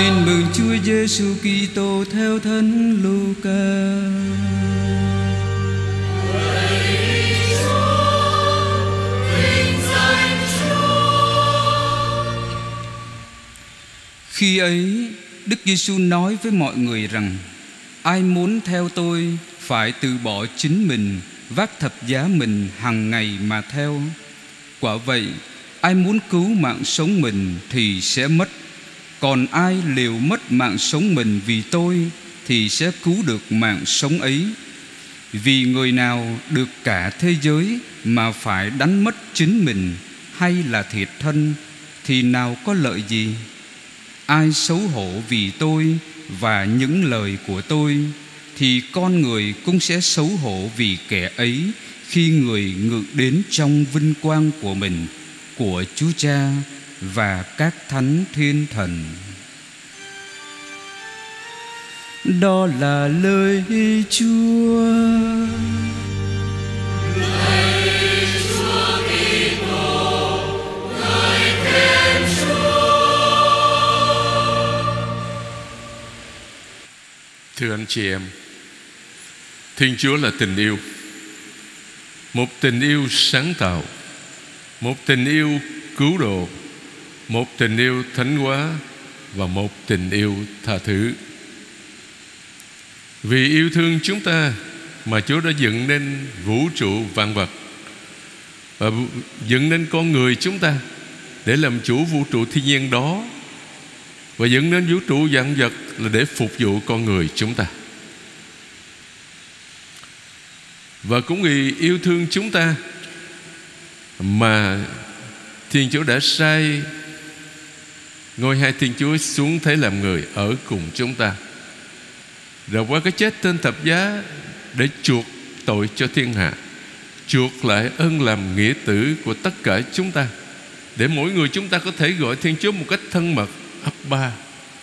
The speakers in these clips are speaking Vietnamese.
Tin mừng Chúa Giêsu Kitô theo Thánh Luca. Khi ấy, Đức Giêsu nói với mọi người rằng: Ai muốn theo tôi phải từ bỏ chính mình, vác thập giá mình hàng ngày mà theo. Quả vậy, ai muốn cứu mạng sống mình thì sẽ mất còn ai liều mất mạng sống mình vì tôi, Thì sẽ cứu được mạng sống ấy. Vì người nào được cả thế giới Mà phải đánh mất chính mình Hay là thiệt thân, Thì nào có lợi gì? Ai xấu hổ vì tôi Và những lời của tôi, Thì con người cũng sẽ xấu hổ vì kẻ ấy Khi người ngự đến trong vinh quang của mình, Của Chúa Cha và các thánh thiên thần. Đó là lời Chúa. Thưa anh chị em, Thiên Chúa là tình yêu. Một tình yêu sáng tạo, Một tình yêu cứu độ một tình yêu thánh hóa và một tình yêu tha thứ. Vì yêu thương chúng ta mà Chúa đã dựng nên vũ trụ vạn vật. Và dựng nên con người chúng ta để làm chủ vũ trụ thiên nhiên đó. Và dựng nên vũ trụ vạn vật là để phục vụ con người chúng ta. Và cũng vì yêu thương chúng ta mà Thiên Chúa đã sai Ngôi hai Thiên Chúa xuống thế làm người Ở cùng chúng ta. Rồi qua cái chết trên thập giá Để chuộc tội cho thiên hạ, Chuộc lại ơn làm nghĩa tử Của tất cả chúng ta, Để mỗi người chúng ta có thể gọi Thiên Chúa Một cách thân mật. Ấp ba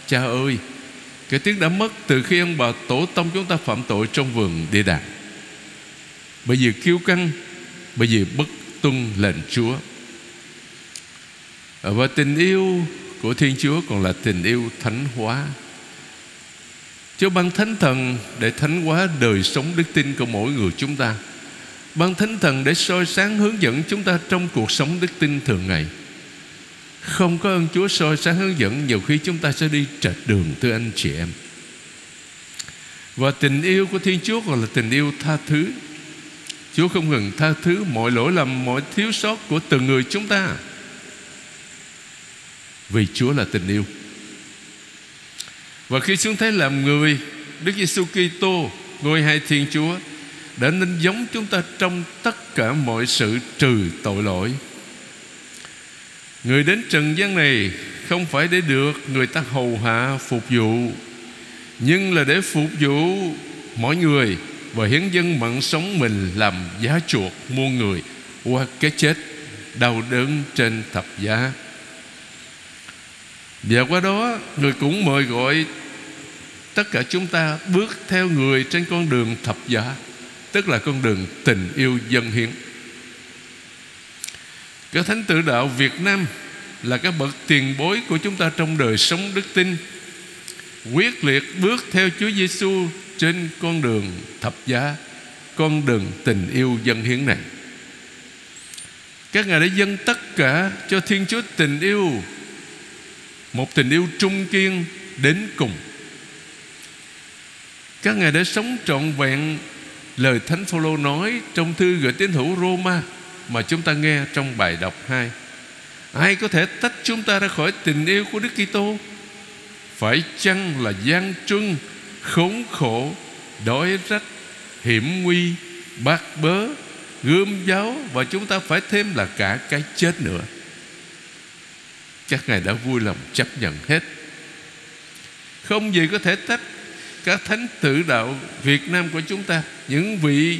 Cha ơi, Cái tiếng đã mất từ khi ông bà tổ tông chúng ta phạm tội Trong vườn địa đàng. Bởi vì kiêu căng, Bởi vì bất tuân lệnh Chúa. Và tình yêu của Thiên Chúa còn là tình yêu thánh hóa. Chúa ban thánh thần để thánh hóa đời sống đức tin của mỗi người chúng ta. Ban thánh thần để soi sáng hướng dẫn chúng ta trong cuộc sống đức tin thường ngày. Không có ơn Chúa soi sáng hướng dẫn Nhiều khi chúng ta sẽ đi trật đường thưa anh chị em. Và tình yêu của Thiên Chúa còn là tình yêu tha thứ. Chúa không ngừng tha thứ mọi lỗi lầm, mọi thiếu sót của từng người chúng ta vì Chúa là tình yêu. Và khi xuống thế làm người Đức Giêsu Kitô, Ngôi hai Thiên Chúa, Đã nên giống chúng ta trong tất cả mọi sự trừ tội lỗi. Người đến trần gian này Không phải để được người ta hầu hạ, phục vụ, Nhưng là để phục vụ mọi người Và hiến dân mạng sống mình Làm giá chuộc muôn người Qua cái chết đau đớn trên thập giá và qua đó, Người cũng mời gọi Tất cả chúng ta bước theo người Trên con đường thập giá, Tức là con đường tình yêu dân hiến. Các thánh tử đạo Việt Nam Là các bậc tiền bối của chúng ta Trong đời sống đức tin, Quyết liệt bước theo Chúa Giêsu Trên con đường thập giá, Con đường tình yêu dân hiến này. Các ngài đã dâng tất cả cho Thiên Chúa tình yêu một tình yêu trung kiên đến cùng. Các ngài đã sống trọn vẹn, lời thánh phaolô nói trong thư gửi tín hữu Roma mà chúng ta nghe trong bài đọc 2 ai có thể tách chúng ta ra khỏi tình yêu của Đức Kitô? Phải chăng là gian truân, khốn khổ, đói rách, hiểm nguy, bát bớ, gươm giáo và chúng ta phải thêm là cả cái chết nữa? Các ngài đã vui lòng chấp nhận hết. Không gì có thể tách các thánh tử đạo Việt Nam của chúng ta. Những vị,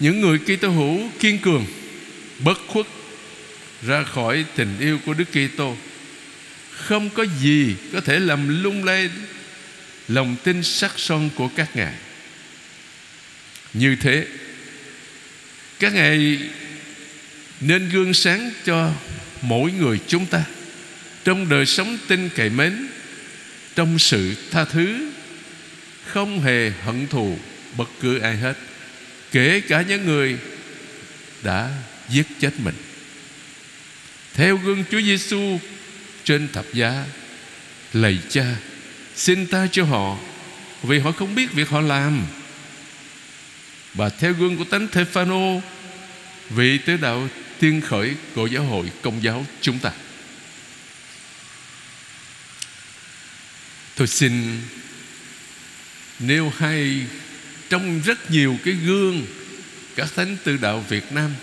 những người Kitô hữu kiên cường, bất khuất ra khỏi tình yêu của Đức Kitô. Không có gì có thể làm lung lay lòng tin sắc son của các ngài. Như thế, các ngài nên gương sáng cho mỗi người chúng ta. Trong đời sống tin cậy mến, trong sự tha thứ, không hề hận thù bất cứ ai hết, kể cả những người đã giết chết mình. Theo gương Chúa Giêsu trên thập giá, lạy cha, xin ta cho họ, vì họ không biết việc họ làm. Và theo gương của tánh Thepha-nô vị tế đạo tiên khởi của giáo hội công giáo chúng ta. Tôi xin nêu hai trong rất nhiều cái gương các thánh tư đạo Việt Nam,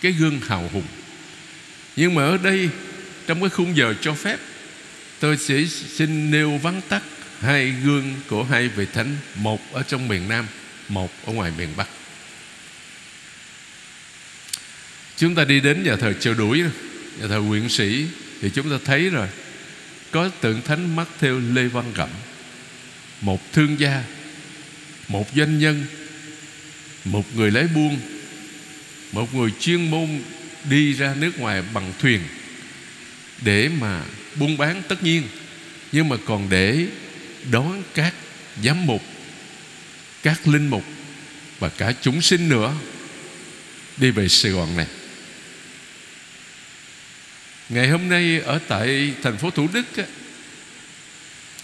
cái gương hào hùng. Nhưng mà ở đây, trong cái khung giờ cho phép, tôi sẽ xin nêu vắn tắt hai gương của hai vị thánh, một ở trong miền Nam, một ở ngoài miền Bắc. Chúng ta đi đến nhà thờ chợ đuổi nhà thờ quyện sĩ, thì chúng ta thấy rồi, có tượng thánh mắt theo Lê Văn Cẩm một thương gia, một doanh nhân, một người lái buôn, một người chuyên môn đi ra nước ngoài bằng thuyền để mà buôn bán tất nhiên. Nhưng mà còn để đón các giám mục, các linh mục và cả chúng sinh nữa đi về Sài Gòn này ngày hôm nay ở tại thành phố Thủ Đức á,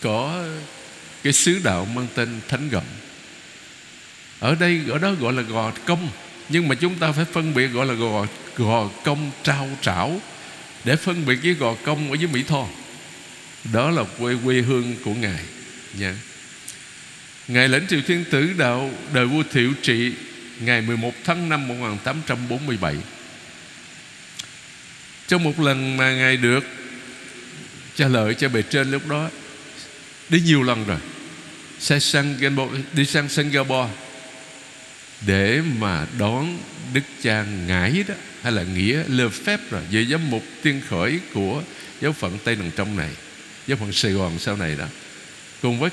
có cái sứ đạo mang tên Thánh Gậm. Ở đây ở đó gọi là gò công nhưng mà chúng ta phải phân biệt gọi là gò gò công trao trảo để phân biệt với gò công ở dưới Mỹ Tho. Đó là quê quê hương của ngài nha. Ngài lãnh triều thiên tử đạo đời vua Thiệu Trị ngày 11 tháng 5 1847 trong một lần mà ngài được trả lời cho bề trên lúc đó, đi nhiều lần rồi. Sẽ sang đi sang Singapore để mà đón Đức cha ngải đó, hay là nghĩa lơ phép rồi, về giám mục tiên khởi của giáo phận Tây đằng Trong này, giáo phận Sài Gòn sau này đó. Cùng với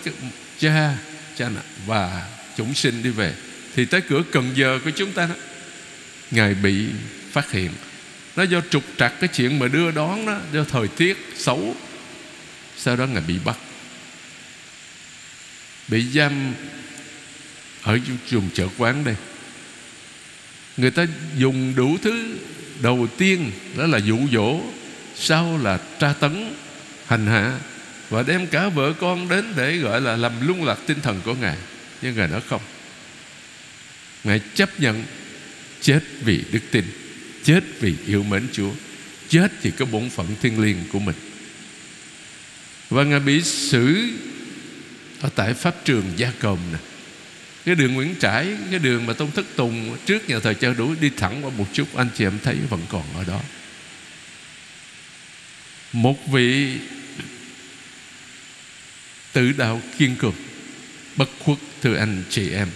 cha cha và chúng sinh đi về. Thì tới cửa Cần Giờ của chúng ta đó, ngài bị phát hiện nó do trục trặc cái chuyện mà đưa đón đó, do thời tiết xấu. Sau đó ngài bị bắt. Bị giam ở vùng chợ quán đây. Người ta dùng đủ thứ. Đầu tiên đó là dụ dỗ, sau là tra tấn, hành hạ và đem cả vợ con đến để gọi là làm lung lạc tinh thần của ngài. Nhưng ngài nói không. Ngài chấp nhận chết vì đức tin chết vì yêu mến chúa. Chết thì có bổn phận thiêng liêng của mình. Và ngài bị xử ở tại pháp trường gia cầm nè. Cái đường Nguyễn Trãi, cái đường mà Tôn Thất Tùng trước nhà thờ Châu đuổi đi thẳng qua một chút, anh chị em thấy vẫn còn ở đó. Một vị tự đạo kiên cường, bất khuất thưa anh chị em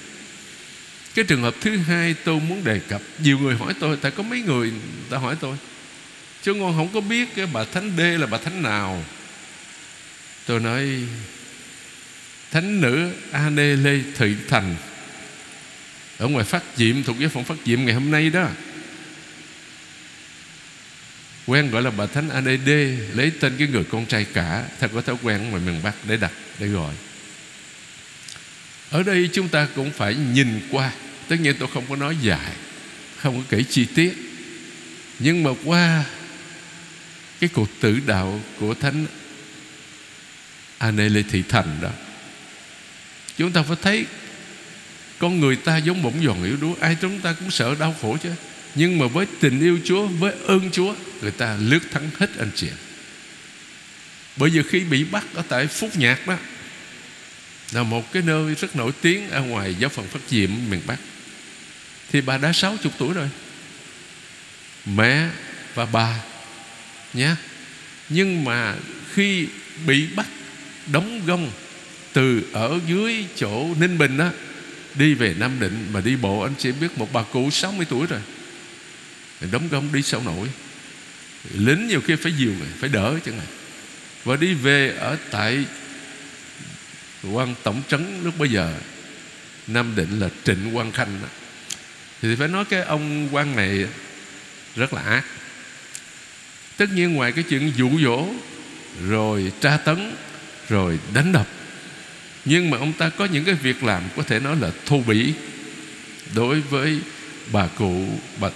cái trường hợp thứ hai tôi muốn đề cập, nhiều người hỏi tôi, tại có mấy người ta hỏi tôi. Chứ ngon không có biết cái bà thánh đê là bà thánh nào. Tôi nói, thánh nữ a lê thị thành ở ngoài phát diệm, thuộc giáo phận phát diệm ngày hôm nay đó. Quen gọi là bà thánh a đê lấy tên cái người con trai cả theo có thói quen ngoài miền bắc để đặt, để gọi ở đây chúng ta cũng phải nhìn qua. Tất nhiên tôi không có nói dài, không có kể chi tiết. Nhưng mà qua cái cuộc tử đạo của thánh a lê thị thành đó, Chúng ta phải thấy Con người ta giống bổng giòn yếu đuối, Ai chúng ta cũng sợ đau khổ chứ. Nhưng mà với tình yêu Chúa, Với ơn Chúa, Người ta lướt thắng hết anh chị Bởi vì khi bị bắt Ở tại Phúc Nhạc đó là một cái nơi rất nổi tiếng Ở ngoài giáo phận Phát Diệm, miền Bắc. Thì bà đã 60 tuổi rồi. Mẹ và bà Nhá Nhưng mà khi bị bắt đóng gông từ ở dưới chỗ Ninh Bình đó đi về Nam Định mà đi bộ, anh chị biết một bà cụ 60 tuổi rồi. Đóng gông đi sao nổi. Lính nhiều khi phải dìu phải đỡ chứ này và đi về ở tại quan tổng trấn lúc bây giờ, Nam Định là Trịnh Quang Khanh đó. thì phải nói cái ông quan này rất là ác tất nhiên ngoài cái chuyện dụ dỗ, rồi tra tấn, rồi đánh đập, nhưng mà ông ta có những cái việc làm có thể nói là thô bỉ đối với bà cụ bà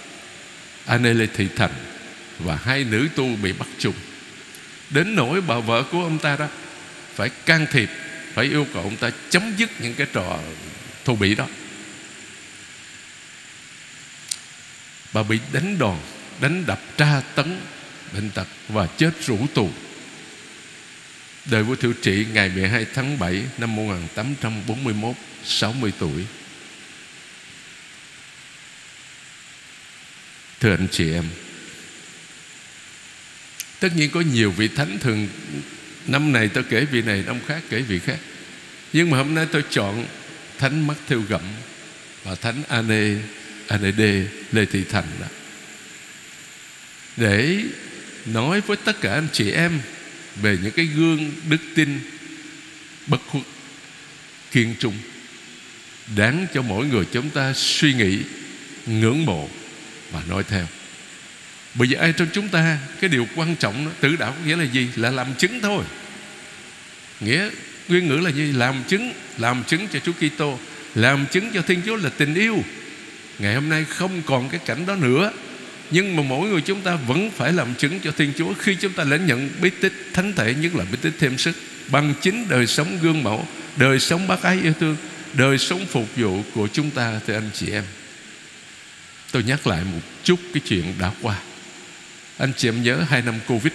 Anele Thị Thành và hai nữ tu bị bắt chung đến nỗi bà vợ của ông ta đó phải can thiệp phải yêu cầu ông ta chấm dứt những cái trò thô bỉ đó. Bà bị đánh đòn, đánh đập, tra tấn bệnh tật và chết rủ tù. Đời vua Thiệu Trị ngày 12 tháng 7 năm 1841 60 tuổi. Thưa anh chị em, Tất nhiên có nhiều vị thánh thường Năm này tôi kể vị này, Năm khác kể vị khác. Nhưng mà hôm nay tôi chọn Thánh Mắt Theo Gậm Và Thánh anê anê Đê Lê Thị Thành đó. Để nói với tất cả anh chị em Về những cái gương đức tin Bất khuất, Kiên trung, Đáng cho mỗi người chúng ta suy nghĩ, Ngưỡng mộ Và nói theo. Bởi vì ai trong chúng ta Cái điều quan trọng đó, Tử đạo có nghĩa là gì? Là làm chứng thôi. Nghĩa nguyên ngữ là gì? Làm chứng Làm chứng cho Chúa Kitô Làm chứng cho Thiên Chúa là tình yêu. Ngày hôm nay không còn cái cảnh đó nữa. Nhưng mà mỗi người chúng ta vẫn phải làm chứng cho Thiên Chúa. Khi chúng ta lãnh nhận bí tích thánh thể Nhất là bí tích thêm sức Bằng chính đời sống gương mẫu Đời sống bác ái yêu thương Đời sống phục vụ của chúng ta Thưa anh chị em. Tôi nhắc lại một chút cái chuyện đã qua. Anh chị em nhớ hai năm Covid,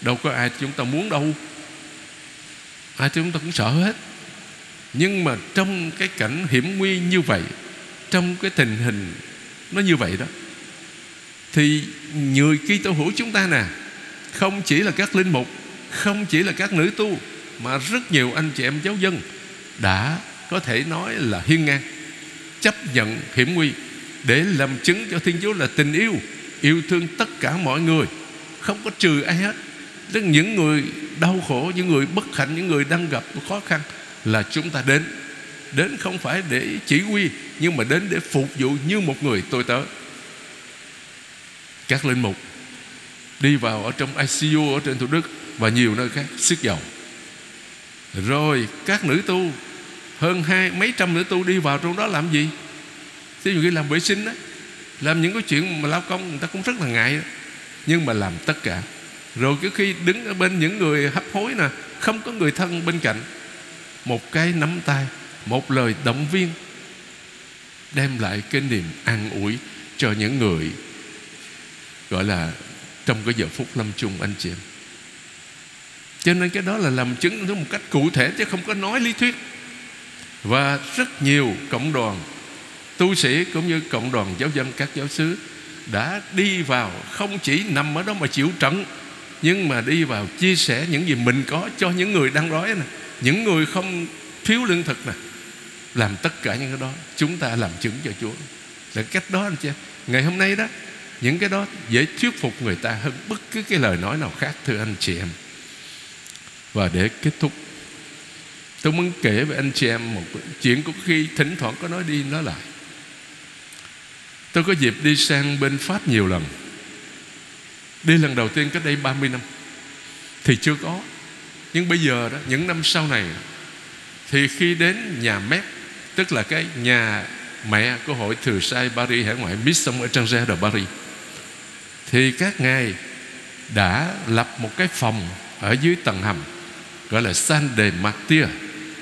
Đâu có ai chúng ta muốn đâu. Ai chúng ta cũng sợ hết. Nhưng mà trong cái cảnh hiểm nguy như vậy, Trong cái tình hình Nó như vậy đó, Thì người Kitô hữu chúng ta nè, Không chỉ là các linh mục, Không chỉ là các nữ tu, Mà rất nhiều anh chị em giáo dân Đã có thể nói là hiên ngang, Chấp nhận hiểm nguy Để làm chứng cho Thiên Chúa là tình yêu Yêu thương tất cả mọi người, Không có trừ ai hết. Tức những người đau khổ, Những người bất hạnh, Những người đang gặp khó khăn Là chúng ta đến. Đến không phải để chỉ huy, Nhưng mà đến để phục vụ như một người tôi tớ. Các linh mục Đi vào ở trong ICU Ở trên Thủ Đức Và nhiều nơi khác sức dầu. Rồi các nữ tu, Hơn hai, mấy trăm nữ tu đi vào trong đó làm gì? Thí dụ như làm vệ sinh đó làm những cái chuyện mà lao công Người ta cũng rất là ngại. Nhưng mà làm tất cả. Rồi cái khi đứng ở bên những người hấp hối nè, Không có người thân bên cạnh, Một cái nắm tay, Một lời động viên, Đem lại cái niềm an ủi Cho những người Gọi là Trong cái giờ phút lâm chung anh chị em. Cho nên cái đó là làm chứng một cách cụ thể Chứ không có nói lý thuyết. Và rất nhiều cộng đoàn tu sĩ cũng như cộng đoàn giáo dân các giáo xứ đã đi vào không chỉ nằm ở đó mà chịu trận, nhưng mà đi vào chia sẻ những gì mình có cho những người đang đói này những người không thiếu lương thực này làm tất cả những cái đó, chúng ta làm chứng cho Chúa. Là cách đó anh chị ngày hôm nay đó, những cái đó dễ thuyết phục người ta hơn bất cứ cái lời nói nào khác, thưa anh chị em. Và để kết thúc, tôi muốn kể với anh chị em một chuyện có khi thỉnh thoảng có nói đi nói lại. Tôi có dịp đi sang bên Pháp nhiều lần. Đi lần đầu tiên cách đây 30 năm. Thì chưa có. Nhưng bây giờ đó, Những năm sau này, Thì khi đến nhà Mép Tức là cái nhà mẹ của hội thừa sai Paris hải ngoại Mission Étranger de Paris, Thì các ngài đã lập một cái phòng Ở dưới tầng hầm, Gọi là San de Martyr,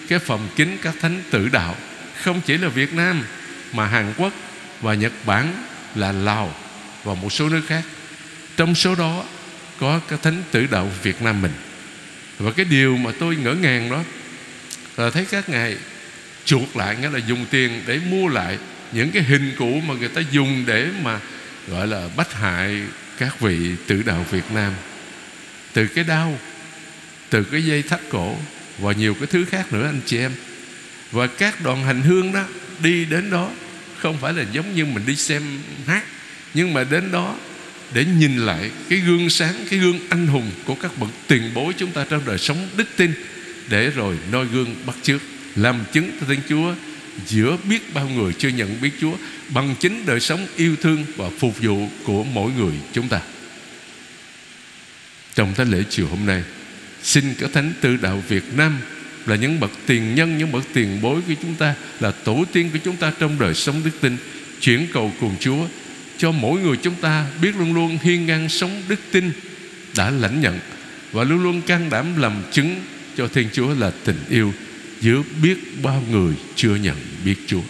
Cái phòng kính các thánh tử đạo. Không chỉ là Việt Nam, Mà Hàn Quốc và Nhật Bản là Lào và một số nước khác. Trong số đó có cái thánh tử đạo Việt Nam mình. Và cái điều mà tôi ngỡ ngàng đó là thấy các ngài chuộc lại, nghĩa là dùng tiền để mua lại những cái hình cũ mà người ta dùng để mà, gọi là, bắt hại các vị tử đạo Việt Nam. Từ cái đau, từ cái dây thắt cổ và nhiều cái thứ khác nữa, anh chị em. Và các đoàn hành hương đó đi đến đó không phải là giống như mình đi xem hát, nhưng mà đến đó để nhìn lại cái gương sáng, cái gương anh hùng của các bậc tiền bối chúng ta trong đời sống đức tin, để rồi noi gương bắt chước, làm chứng cho Thiên Chúa, giữa biết bao người chưa nhận biết Chúa, bằng chính đời sống yêu thương và phục vụ của mỗi người chúng ta. Trong thánh lễ chiều hôm nay, xin các thánh tư đạo Việt Nam là những bậc tiền nhân, những bậc tiền bối của chúng ta, là tổ tiên của chúng ta trong đời sống đức tin, chuyển cầu cùng Chúa cho mỗi người chúng ta biết luôn luôn hiên ngang sống đức tin đã lãnh nhận và luôn luôn can đảm làm chứng cho Thiên Chúa là tình yêu giữa biết bao người chưa nhận biết Chúa.